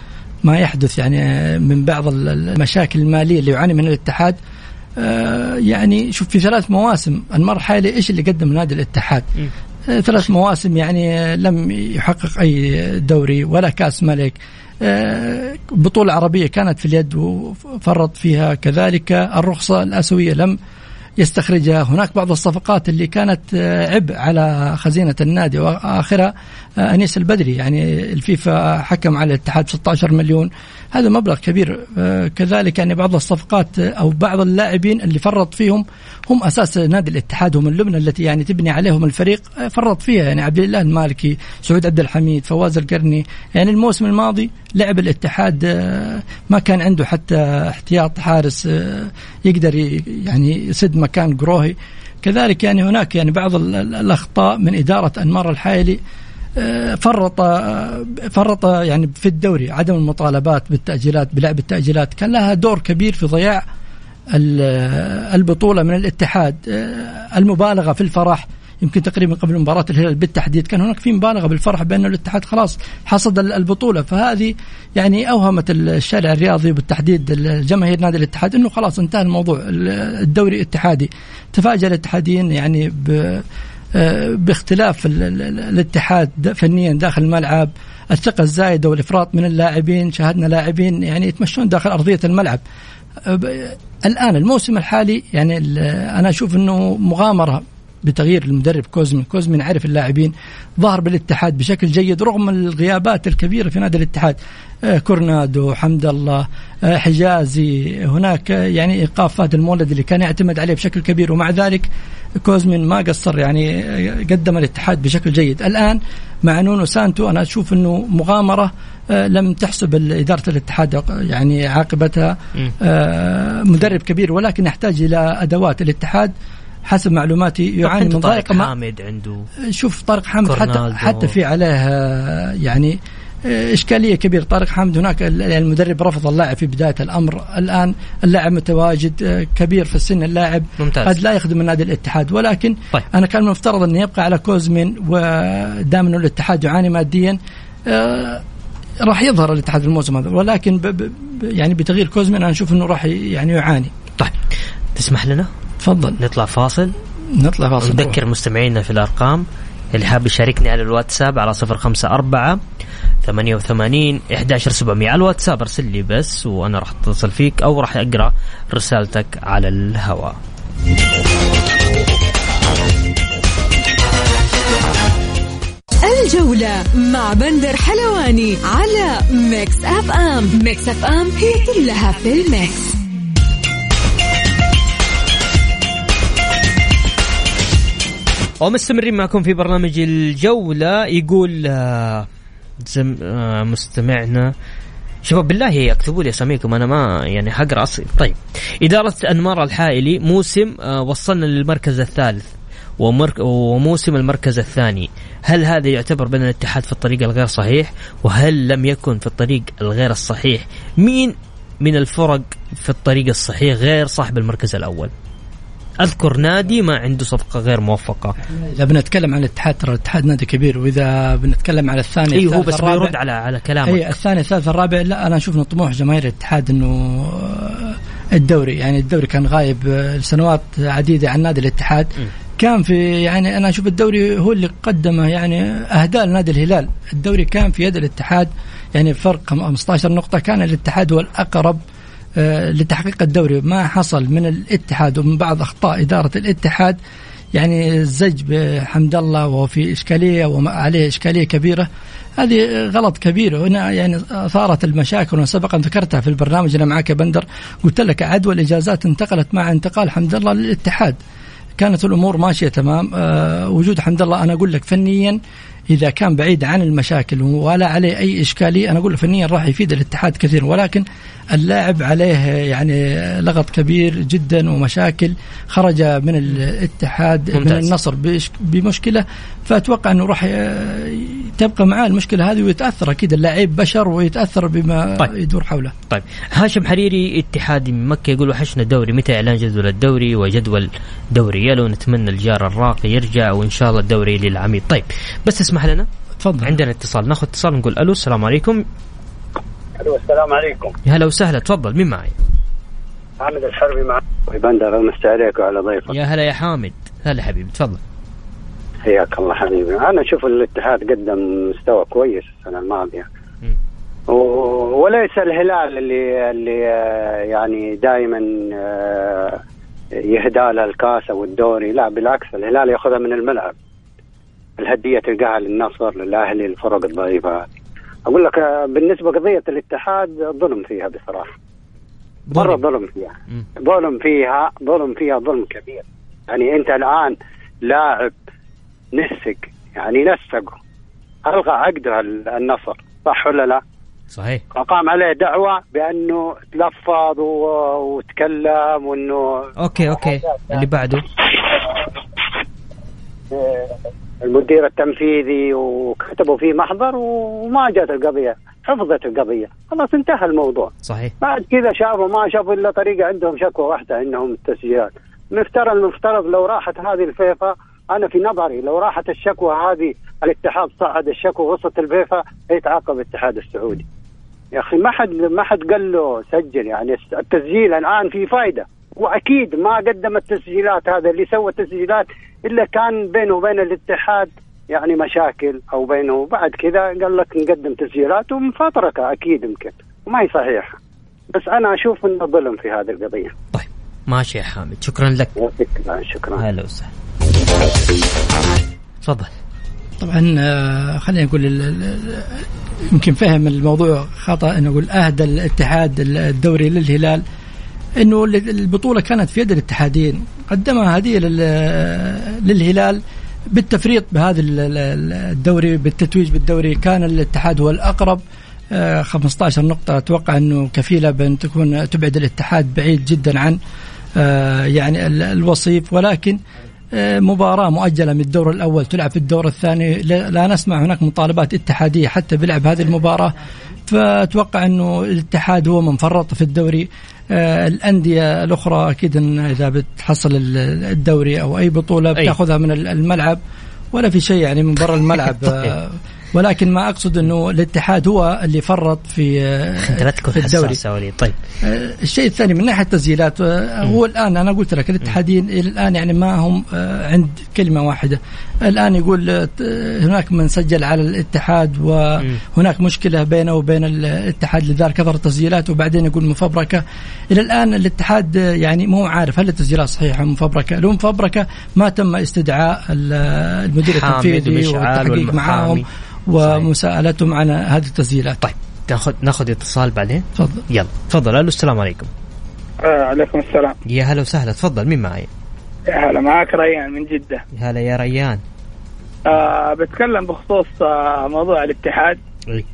ما يحدث يعني آه، من بعض ال- المشاكل المالية اللي يعاني من الاتحاد آه، يعني شوف في ثلاث مواسم انمار الحالي إيش اللي قدم نادي الاتحاد. آه، ثلاث مواسم يعني آه، لم يحقق أي دوري ولا كأس ملك. آه، بطولة عربية كانت في اليد وفرط فيها كذلك. الرخصة الآسيوية لم يستخرجها. هناك بعض الصفقات اللي كانت آه، عبء على خزينة النادي وآخرها أنيس البدري. يعني الفيفا حكم على الاتحاد ب 16 مليون. هذا مبلغ كبير. آه، كذلك يعني بعض الصفقات آه، أو بعض اللاعبين اللي فرط فيهم هم أساس نادي الاتحاد هم اللبنة التي يعني تبني عليهم الفريق آه، فرط فيها. يعني عبد الله المالكي سعود عبد الحميد فواز القرني. يعني الموسم الماضي لعب الاتحاد ما كان عنده حتى احتياط حارس يقدر يعني يسد مكان قروهي. كذلك يعني هناك يعني بعض ال- ال- الأخطاء من إدارة أنمار الحايلي. فرط فرط يعني في الدوري عدم المطالبات بالتأجيلات بلعب التاجيلات كان لها دور كبير في ضياع ال- البطولة من الاتحاد المبالغة في الفرح يمكن تقريبا قبل مباراة الهلال بالتحديد. كان هناك في مبالغة بالفرح بأن الاتحاد خلاص حصد البطولة. فهذه يعني أوهمت الشارع الرياضي بالتحديد الجماهير نادي الاتحاد إنه خلاص انتهى الموضوع. الدوري اتحادي تفاجأ الاتحاديين يعني ب باختلاف الاتحاد فنيا داخل الملعب الثقة الزايدة والإفراط من اللاعبين شاهدنا لاعبين يعني يتمشون داخل أرضية الملعب. الآن الموسم الحالي يعني أنا أشوف أنه مغامرة. بتغيير المدرب كوزمين. كوزمين عرف اللاعبين ظهر بالاتحاد بشكل جيد رغم الغيابات الكبيرة في نادي الاتحاد. آه، كورنادو حمد الله آه، حجازي هناك يعني إيقاف فهد المولد اللي كان يعتمد عليه بشكل كبير. ومع ذلك كوزمين ما قصر يعني آه، قدم الاتحاد بشكل جيد. الآن مع نونو سانتو أنا أشوف إنه مغامرة لم تحسب إدارة الاتحاد يعني عاقبتها مدرب كبير ولكن يحتاج إلى أدوات الاتحاد. حسب معلوماتي يعاني من ضائقة طارق حامد عنده شوف طارق حامد حتى حتى في عليه يعني إشكالية كبيرة. طارق حامد هناك المدرب رفض اللاعب في بداية الأمر. الآن اللاعب متواجد كبير في السن. اللاعب ممتاز. قد لا يخدم النادي الاتحاد. ولكن طيب. أنا كان المفترض أنه يبقى على كوزمين ودام أنه الاتحاد يعاني ماديا آه راح يظهر الاتحاد في الموسم هذا. ولكن ب ب يعني بتغيير كوزمين أنا أشوف أنه راح يعني يعاني. طيب. تسمح لنا؟ تفضل. نطلع فاصل. نطلع فاصل. نذكر مستمعينا في الأرقام. اللي حاب يشاركني على الواتساب على صفر خمسة أربعة ثمانية وثمانين إحداشر سبعمية. على الواتساب ارسل لي بس وأنا راح أتصل فيك أو راح أقرأ رسالتك على الهواء. الجولة مع بندر حلواني على Mix FM. Mix FM هي كلها في ال mix. ومستمرين معكم في برنامج الجولة. يقول آه، آه، مستمعنا شباب بالله اكتبوا لي أساميكم أنا ما يعني حقرا اصلي طيب. إدارة أنمار الحائلي موسم آه، وصلنا للمركز الثالث وموسم المركز الثاني. هل هذا يعتبر بين الاتحاد في الطريق الغير صحيح؟ وهل لم يكن في الطريق الغير الصحيح؟ مين من الفرق في الطريق الصحيح غير صاحب المركز الأول؟ أذكر نادي ما عنده صفقة غير موفقة. إذا بنتكلم عن الاتحاد ترى الاتحاد نادي كبير وإذا بنتكلم على الثاني أيوه هو بس بيرد على على كلامك. اي الثاني الثالث الرابع لا أنا أشوف إنه طموح جماهير الاتحاد إنه آه، الدوري. يعني الدوري كان غايب آه، سنوات عديدة عن نادي الاتحاد. م. كان في يعني أنا أشوف الدوري هو اللي قدمه يعني أهداء لنادي الهلال. الدوري كان في يد الاتحاد يعني فرق 15 نقطة كان الاتحاد هو الأقرب آه، لتحقيق الدوري. ما حصل من الاتحاد ومن بعض أخطاء إدارة الاتحاد يعني الزج بحمد الله وهو في اشكاليه وعليه إشكالية كبيرة. هذه غلط كبير هنا يعني صارت المشاكل وسبقا ذكرتها في البرنامج. أنا معك يا بندر. قلت لك عدوى الإجازات انتقلت مع انتقال حمد الله للاتحاد. كانت الأمور ماشية تمام. أه وجود حمد الله أنا أقول لك فنيا إذا كان بعيد عن المشاكل ولا عليه أي اشكاليه أنا أقول فنيا راح يفيد الاتحاد كثير ولكن اللاعب عليه يعني لغط كبير جدا ومشاكل خرج من الاتحاد ممتاز. من النصر بمشكلة فأتوقع أنه راح تبقى معاه. المشكلة هذه ويتأثر أكيد اللاعب بشر ويتأثر بما طيب. يدور حوله. طيب. هاشم حريري اتحادي من مكة يقول وحشنا الدوري. متى إعلان جدول الدوري وجدول دوري يلو؟ نتمنى الجار الراقي يرجع وإن شاء الله الدوري للعميد. طيب بس اسمح لنا. تفضل. عندنا اتصال. ناخذ اتصال نقول ألو السلام عليكم. ألو السلام عليكم. يا هلا وسهلا. تفضل مين معي؟ حامد الحربي معك. بندر امسي عليك وعلى ضيفك. يا هلا يا حامد. هلا حبيبي تفضل. حياك الله حبيبي. أنا أشوف الاتحاد قدم مستوى كويس السنة الماضية. و... وليس الهلال اللي اللي يعني دائما آه، يهدى له الكاس أو الدوري. لا بالعكس الهلال يأخذها من الملعب. الهدية تلقاها للنصر للأهلي الفرق الضعيفة. أقول لك آه، بالنسبة قضية الاتحاد ظلم فيها بصراحة. مرة ظلم فيها. ظلم فيها ظلم فيها ظلم كبير. يعني أنت الآن لاعب نسق يعني نسقه ألغى عقده النصر صح ولا لا؟ صحيح. وقام عليه دعوة بأنه تلفظ وتكلم وإنه okay okay. اللي بعده؟ المدير التنفيذي وكتبوا فيه محضر وما جات القضية حفظت القضية. خلاص انتهى الموضوع. صحيح. بعد كذا شافوا ما شافوا إلا طريقة عندهم شكوى واحدة إنهم التسجيلات مفترض المفترض لو راحت هذه الفيفا أنا في نظري لو راحت الشكوى هذه الاتحاد صعد الشكوى وسط الفيفا يتعاقب الاتحاد السعودي. يا أخي ما حد ما حد قال له سجل يعني التسجيل الآن في فائده وأكيد ما قدم التسجيلات هذا اللي سوى التسجيلات إلا كان بينه وبين الاتحاد يعني مشاكل أو بينه. بعد كذا قال لك نقدم تسجيلات ومفطركه أكيد يمكن. وما هي صحيحة. بس أنا أشوف إنه ظلم في هذه القضية. طيب. ماشي يا حامد. شكرا لك. شكرا هلا وسهلا. تفضل. طبعا آه، خلينا نقول يمكن فهم الموضوع خطأ انه نقول أهدى الاتحاد الدوري للهلال إنه البطولة كانت في يد الاتحادين قدمها هديه للهلال بالتفريط بهذا الدوري بالتتويج بالدوري. كان الاتحاد هو الأقرب 15 آه، نقطة. أتوقع أنه كفيلة بأن تكون تبعد الاتحاد بعيد جدا عن آه، يعني الوصيف. ولكن مباراة مؤجلة من الدور الأول تلعب في الدور الثاني. لا نسمع هناك مطالبات اتحادية حتى بلعب هذه المباراة. فأتوقع أنه الاتحاد هو من فرط في الدوري. آه، الأندية الأخرى أكيد إن إذا بتحصل الدوري أو أي بطولة بتاخذها من الملعب. ولا في شيء يعني من برا الملعب. طيب. ولكن ما أقصد أنه الاتحاد هو اللي فرط في في الدوري. طيب. آه، الشيء الثاني من ناحية التسجيلات آه، هو الآن أنا قلت لك الاتحادين الآن يعني ما هم آه، عند كلمة واحدة. الآن يقول هناك من سجل على الاتحاد وهناك مشكلة بينه وبين الاتحاد لذلك كثر التسجيلات وبعدين يقول مفبركة. إلى الآن الاتحاد يعني مو عارف هل التسجيلات صحيحة مفبركة. لو مفبركة ما تم استدعاء المدير التنفيذي والتحقيق معاهم ومساءلتهم عن هذه التسجيلات. طيب ناخذ ناخذ اتصال بعدين؟ تفضل. يلا. تفضل. ألو السلام عليكم. آه عليكم السلام. يا هلا وسهلا. تفضل. مين معي؟ يا هلا معك ريان من جدة. يا هلا يا ريان. آه بتكلم بخصوص آه موضوع الاتحاد. إي.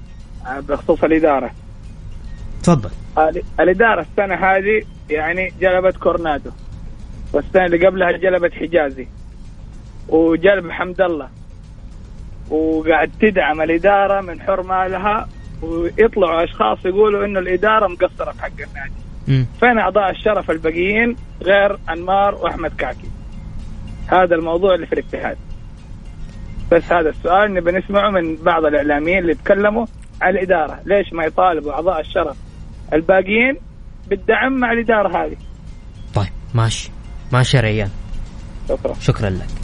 آه بخصوص الإدارة. تفضل. آه الإدارة السنة هذه يعني جلبت كورنادو. والسنة اللي قبلها جلبت حجازي. وجلب حمد الله. وقاعد تدعم الإدارة من حر مالها ويطلعوا أشخاص يقولوا إنه الإدارة مقصرة في حق النادي. فين أعضاء الشرف الباقيين غير أنمار وأحمد كعكي؟ هذا الموضوع اللي في الاتحاد. بس هذا السؤال نبي نسمعه من بعض الإعلاميين اللي يتكلموا عن الإدارة، ليش ما يطالبوا أعضاء الشرف الباقيين بالدعم مع الإدارة هذه؟ طيب ماشي ماشي يا ريان شكرا شكرا لك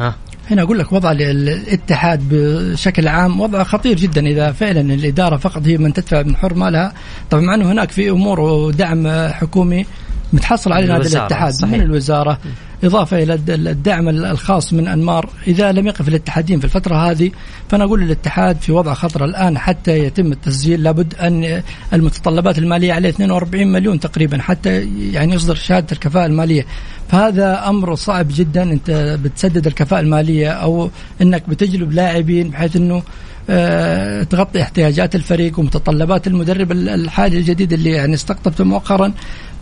ها. هنا أقول لك وضع الاتحاد بشكل عام وضع خطير جدا إذا فعلا الإدارة فقط هي من تدفع من حر مالها طبعا مع انه هناك في أمور ودعم حكومي متحصل على نادي الاتحاد صحيح. من الوزارة إضافة إلى الدعم الخاص من أنمار إذا لم يقف الاتحادين في الفترة هذه فأنا أقول الاتحاد في وضع خطر الآن حتى يتم التسجيل لابد أن المتطلبات المالية عليه 42 مليون تقريبا حتى يعني يصدر شهادة الكفاءة المالية فهذا أمر صعب جدا أنت بتسدد الكفاءة المالية أو إنك بتجلب لاعبين بحيث إنه تغطي احتياجات الفريق ومتطلبات المدرب الحالي الجديد اللي يعني استقطبته مؤخرا.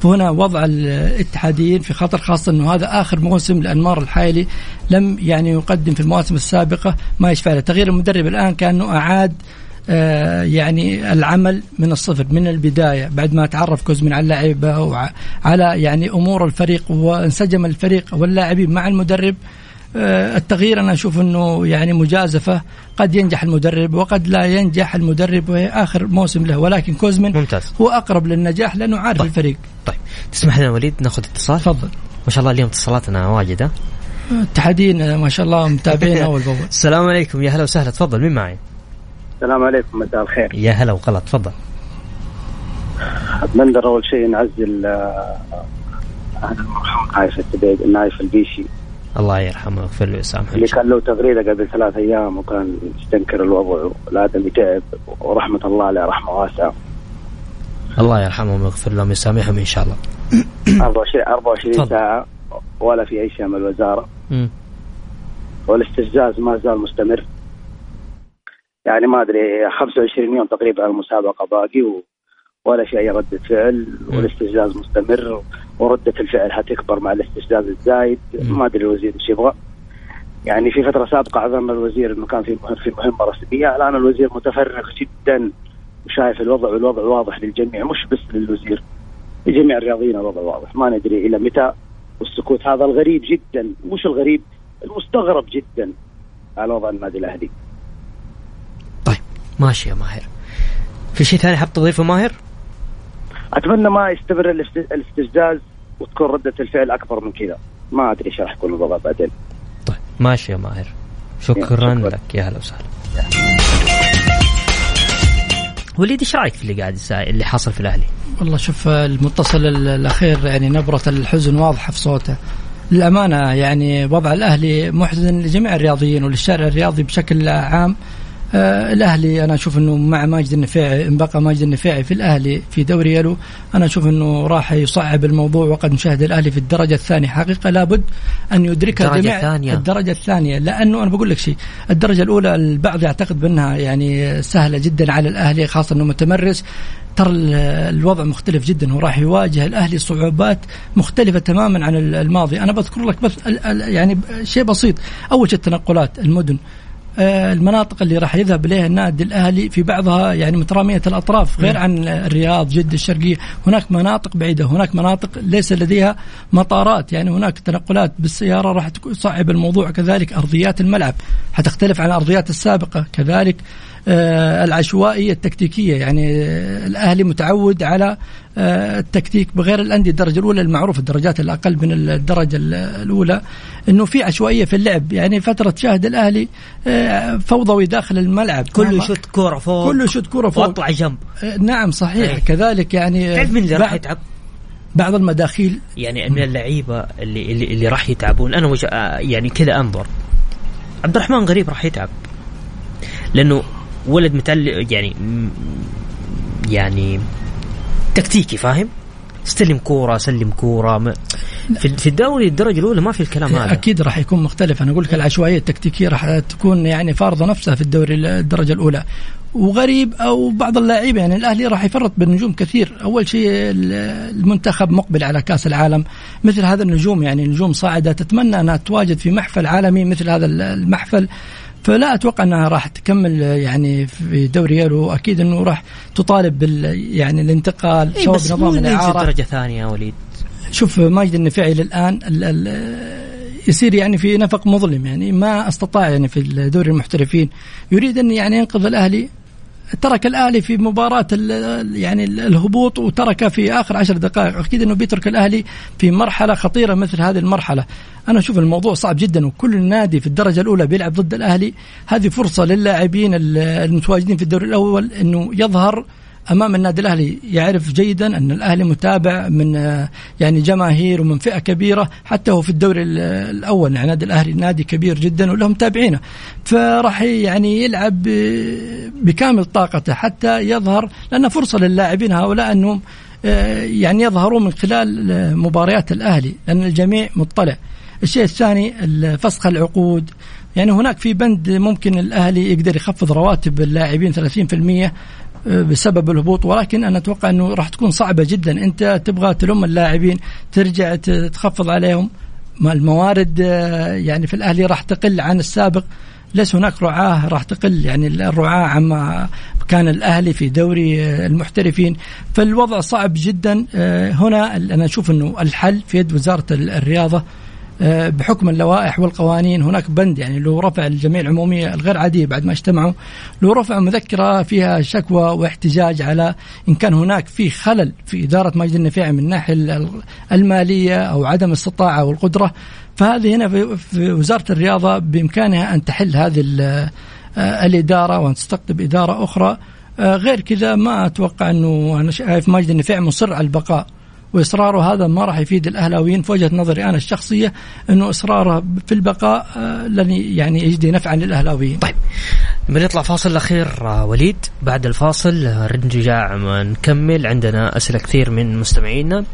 فهنا وضع الاتحاديين في خطر خاصة أنه هذا آخر موسم لأنمار الحايلي لم يعني يقدم في المواسم السابقة ما يشفع له. تغيير المدرب الآن كأنه أعاد آه يعني العمل من الصفر من البداية بعد ما تعرف كوزمين على اللعيبة وعلى يعني أمور الفريق وانسجم الفريق واللاعبين مع المدرب. آه، التغيير أنا أشوف إنه يعني مجازفة. قد ينجح المدرب وقد لا ينجح المدرب وهي آخر موسم له ولكن كوزمن ممتاز. هو أقرب للنجاح لأنه عارف طيب. الفريق. طيب. تسمح لنا وليد ناخذ اتصال؟ تفضل. ما شاء الله اليوم اتصالاتنا واجدة. اتحادين ما شاء الله متابعين أول بأول. السلام عليكم. يا هلا وسهلا. تفضل مين معي؟ السلام عليكم. مساء الخير. يا هلا وغلط. تفضل. بندر اول شيء نعزل آه، أهل المرحوم نايف التبيد نايف البيشي. الله يرحمه ويغفر له ويسامحه اللي كان له تغريدة قبل ثلاث أيام وكان يستنكر الوضع والادمي تعب ورحمة الله عليه رحمة واسعة. الله يرحمهم ويغفر لهم ويسامحهم إن شاء الله. 24 24 ساعة ولا في أي شيء من الوزارة. م. والاستفزاز ما زال مستمر. يعني ما أدري 25 يوم تقريبا المسابقة باقي و... ولا في أي رده فعل. والاستفزاز مستمر. وردة الفعل حتكبر مع الاستفزاز الزايد. ما أدري الوزير إيش يبغى. يعني في فترة سابقة عذرنا الوزير انه كان في في مهمة رسمية. الآن الوزير متفرغ جدا وشايف الوضع والوضع واضح للجميع مش بس للوزير لجميع الرياضيين الوضع واضح. ما ندري إلى متى والسكوت هذا. الغريب جدا مش الغريب المستغرب جدا على وضع النادي الأهلي. طيب ماشي يا ماهر. في شيء ثاني حاب تضيفه ماهر؟ أتمنى ما يستمر الاستفزاز وتكون ردة الفعل أكبر من كذا. ما أدري إيش راح يكون الوضع بعدين. طيب ماشي يا ماهر. شكرا, شكرا. لك. يا هلا وسهلا. وليد إيش رأيك في اللي قاعد اللي حصل في الأهلي؟ والله شوف المتصل الأخير يعني نبرة الحزن واضحة في صوته. للأمانة يعني وضع الأهلي محزن لجميع الرياضيين وللشارع الرياضي بشكل عام. آه الأهلي أنا أشوف إنه مع ماجد النفيعي ان بقى ماجد النفيعي في الأهلي في دوري يلو أنا أشوف إنه راح يصعب الموضوع وقد نشاهد الأهلي في الدرجة الثانية. حقيقة لابد أن يدركها الدرجة جميع الثانية. الدرجة الثانية لأنه أنا بقول لك شيء الدرجة الأولى البعض يعتقد بأنها يعني سهلة جدا على الأهلي خاصة إنه متمرس. ترى الوضع مختلف جدا وراح يواجه الأهلي صعوبات مختلفة تماما عن الماضي. أنا بذكر لك بس يعني شيء بسيط. أول شيء التنقلات المدن. المناطق اللي راح يذهب إليها النادي الأهلي في بعضها يعني مترامية الأطراف غير عن الرياض جدة الشرقية. هناك مناطق بعيدة هناك مناطق ليس لديها مطارات. يعني هناك تنقلات بالسيارة راح تصعب الموضوع. كذلك أرضيات الملعب حتختلف عن الأرضيات السابقة. كذلك آه، العشوائية التكتيكية. يعني آه، الأهلي متعود على آه، التكتيك بغير الأندية الدرجة الأولى المعروف الدرجات الأقل من الدرجة الأولى إنه في عشوائية في اللعب. يعني فترة تشاهد الأهلي فوضوي داخل الملعب. كله يشوت كورة فوق. كله يشوت كورة فوق. واطلع جنب. نعم صحيح. أي. كذلك يعني تعرف من اللي راح يتعب؟ بعض المداخيل. يعني من اللعيبة اللي اللي, اللي راح يتعبون. أنا وش يعني كذا أنظر. عبد الرحمن غريب راح يتعب. لأنه ولد متعلق يعني يعني تكتيكي فاهم؟ استلم كورة سلم كورة في في الدوري الدرجة الأولى ما في الكلام هذا. أكيد راح يكون مختلف. أنا أقول لك العشوائية التكتيكية راح تكون يعني فارضة نفسها في الدوري الدرجة الأولى. وغريب أو بعض اللاعبين يعني الأهلي راح يفرط بالنجوم كثير. أول شيء المنتخب مقبل على كأس العالم. مثل هذا النجوم يعني نجوم صاعدة تتمنى أنها تواجد في محفل عالمي مثل هذا المحفل. فلا أتوقع أنها راح تكمل يعني في دوري يورو. أكيد أنه راح تطالب بال يعني الانتقال إيه سواء بنظام الإعارة. درجة ثانية يا وليد. شوف ماجد النفيعي للان ال ال يصير يعني في نفق مظلم. يعني ما أستطاع يعني في دوري المحترفين. يريد أن يعني ينقذ الأهلي ترك الأهلي في مباراة يعني الهبوط وترك في آخر عشر دقائق. أكيد إنه بيترك الأهلي في مرحلة خطيرة مثل هذه المرحلة. أنا أشوف الموضوع صعب جدا وكل النادي في الدرجة الأولى بيلعب ضد الأهلي. هذه فرصة للاعبين المتواجدين في الدوري الأول إنه يظهر أمام النادي الأهلي. يعرف جيدا أن الأهلي متابع من يعني جماهير ومن فئة كبيرة حتى هو في الدوري الأول. يعني النادي الأهلي نادي كبير جدا ولهم متابعينه فراح يعني يلعب بكامل طاقته حتى يظهر لأنه فرصة للاعبين هؤلاء أنهم يعني يظهروا من خلال مباريات الأهلي لأن الجميع مطلع. الشيء الثاني فسخ العقود. يعني هناك في بند ممكن الأهلي يقدر يخفض رواتب اللاعبين 30% بسبب الهبوط. ولكن أنا أتوقع أنه راح تكون صعبة جدا. أنت تبغى تلم اللاعبين ترجع تخفض عليهم. الموارد آه، يعني في الأهلي راح تقل عن السابق. ليس هناك رعاة راح تقل. يعني الرعاة عما كان الأهلي في دوري آه، المحترفين. فالوضع صعب جدا. آه، هنا أنا أشوف أنه الحل في يد وزارة الرياضة آه، بحكم اللوائح والقوانين هناك بند يعني لو رفع الجمعيه العموميه الغير عادية بعد ما اجتمعوا لو رفع مذكرة فيها شكوى واحتجاج على إن كان هناك في خلل في إدارة مجد النفيعي من الناحيه المالية أو عدم الاستطاعه والقدره فهذه هنا في وزارة الرياضة بإمكانها أن تحل هذه آه، الإدارة وأن تستقطب إدارة أخرى. آه، غير كذا ما أتوقع إنه أنا شايف ماجد النفيع مصر على البقاء. واصراره هذا ما راح يفيد الأهلاويين في وجهة نظري أنا الشخصية إنه اصراره في البقاء آه، لن يعني يجدي نفعا للأهلاويين. طيب بنطلع فاصل اخير آه، وليد. بعد الفاصل نرجع نكمل عندنا أسئلة كثير من مستمعينا.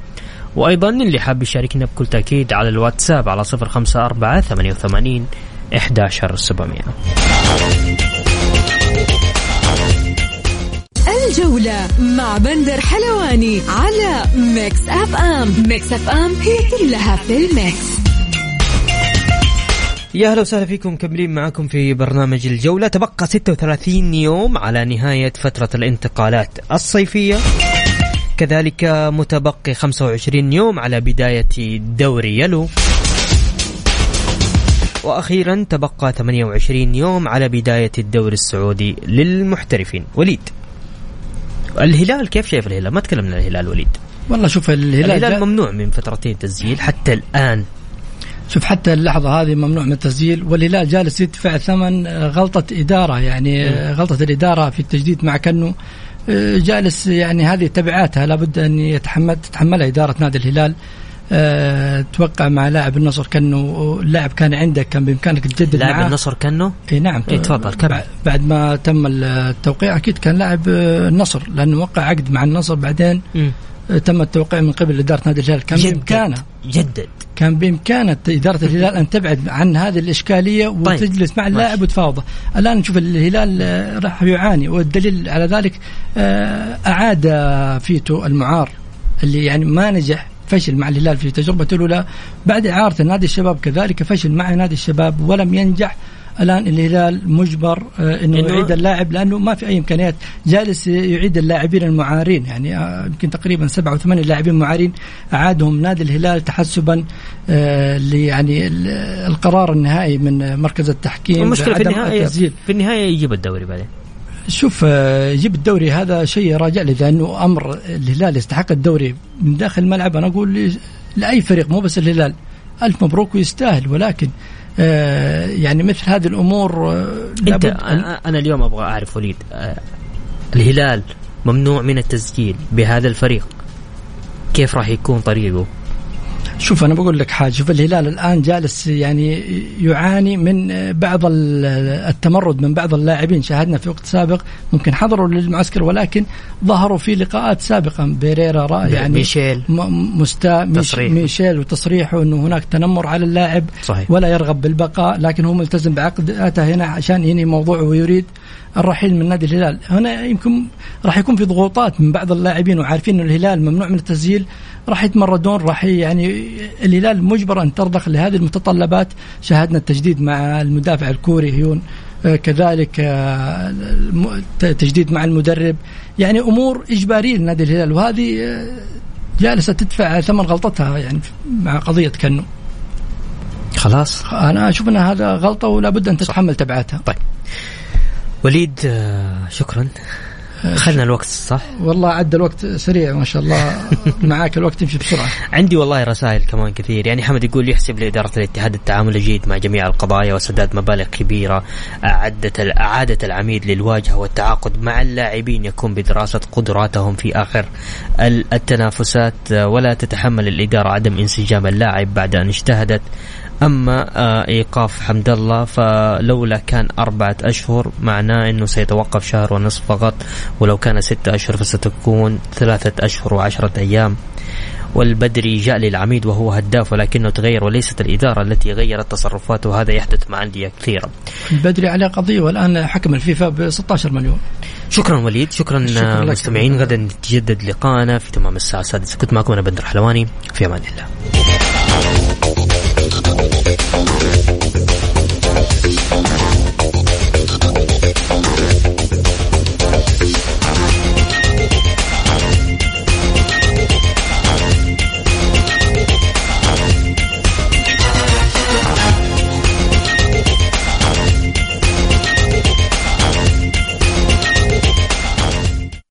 وأيضا اللي حاب يشاركنا بكل تأكيد على الواتساب على 054 88 11700 الجولة مع بندر حلواني على Mix FM. Mix FM هي كلها في ال mix. يا أهلا وسهلا فيكم مكملين معكم في برنامج الجولة. تبقى 36 يوم على نهاية فترة الانتقالات الصيفية. كذلك متبقي 25 يوم على بداية دوري Yelo. وأخيرا تبقى 28 يوم على بداية الدوري السعودي للمحترفين. وليد. الهلال كيف شايف الهلال؟ ما تكلمنا عن الهلال وليد. والله شوف الهلال, الهلال ممنوع من فترتين تسجيل حتى الآن. شوف حتى اللحظة هذه ممنوع من التسجيل والهلال جالس يدفع ثمن غلطة إدارة يعني غلطة الإدارة في التجديد مع كأنه آه، جالس يعني هذه تبعاتها لابد أن يتحمل تتحملها إدارة نادي الهلال. أه توقع مع لاعب النصر كأنه اللاعب كان عندك كان بإمكانك تجدد معاه. لاعب النصر كأنه؟ إي نعم. إي تفضل كمل. بعد ما تم التوقيع أكيد كان لاعب آه، النصر لأنه وقع عقد مع النصر بعدين م. تم التوقيع من قبل إدارة نادي الهلال. كان بإمكانه. جدد. كان بإمكانه إدارة الهلال أن تبعد عن هذه الإشكالية طيب. وتجلس مع اللاعب وتفاوضه. الآن نشوف الهلال آه، راح يعاني والدليل على ذلك آه، أعاد فيتو المعار اللي يعني ما نجح فشل مع الهلال في تجربته الأولى. بعد إعارة نادي الشباب كذلك فشل مع نادي الشباب ولم ينجح. الآن الهلال مجبر آه، إنه يعيد اللاعب لأنه ما في أي إمكانيات. جالس يعيد اللاعبين المعارين. يعني آه، يمكن تقريبا سبعة أو ثمانيه لاعبين معارين اعادهم نادي الهلال تحسبا آه، يعني القرار النهائي من مركز التحكيم المشكلة في النهايه. في النهاية يجيب الدوري بعدين. شوف يجيب الدوري هذا شيء راجع لي لأنه أمر الهلال يستحق الدوري. من داخل الملعب أنا أقول لأي فريق مو بس الهلال. ألف مبروك ويستاهل ولكن آه، يعني مثل هذه الأمور آه، أنت أنا اليوم أبغى أعرف وليد آه، الهلال ممنوع من التسجيل بهذا الفريق. كيف راح يكون طريقه؟ شوف أنا بقول لك حاجة. شوف الهلال الآن جالس يعني يعاني من بعض التمرد من بعض اللاعبين. شاهدنا في وقت سابق ممكن حضروا للمعسكر ولكن ظهروا في لقاءات سابقة. بيريرا يعني ميشيل. مستا تصريح. ميشيل وتصريحه إنه هناك تنمر على اللاعب صحيح. ولا يرغب بالبقاء لكن هو ملتزم بعقدته هنا عشان ينهي موضوعه ويريد الرحيل من نادي الهلال. هنا يمكن راح يكون في ضغوطات من بعض اللاعبين وعارفين ان الهلال ممنوع من التسجيل. راح يتمردون راح يعني الهلال مجبر أن ترضخ لهذه المتطلبات. شاهدنا التجديد مع المدافع الكوري هيون. آه، كذلك آه، تجديد مع المدرب. يعني أمور إجبارية لنادي الهلال. وهذه آه، جالسة تدفع ثمن غلطتها يعني مع قضية كنو. خلاص. أنا أشوف إن هذا غلطة ولا بد أن تتحمل تبعاتها. طيب. وليد شكرا. اخذنا الوقت صح؟ والله عدى الوقت سريع ما شاء الله. معاك الوقت يمشي بسرعة. عندي والله رسائل كمان كثير. يعني حمد يقول يحسب لإدارة الاتحاد التعامل الجيد مع جميع القضايا وسداد مبالغ كبيرة أعدت اعاده العميد للواجهة والتعاقد مع اللاعبين يكون بدراسة قدراتهم في آخر التنافسات. ولا تتحمل الإدارة عدم انسجام اللاعب بعد أن اجتهدت. أما آه، إيقاف حمد الله فلولا كان أربعة أشهر معناه إنه سيتوقف شهر ونصف فقط ولو كان ستة أشهر فستكون ثلاثة أشهر وعشرة أيام. والبدري جاء للعميد وهو هداف ولكنه تغير وليست الإدارة التي غيرت تصرفاته وهذا يحدث مع أندية كثيرة البدري عليه قضية والآن حكم الفيفا ب 16 مليون. شكرا وليد شكرا, شكرا مستمعين غدا نتجدد لقاءنا في تمام الساعة السادسة. كنت معكم أنا بندر حلواني في أمان الله.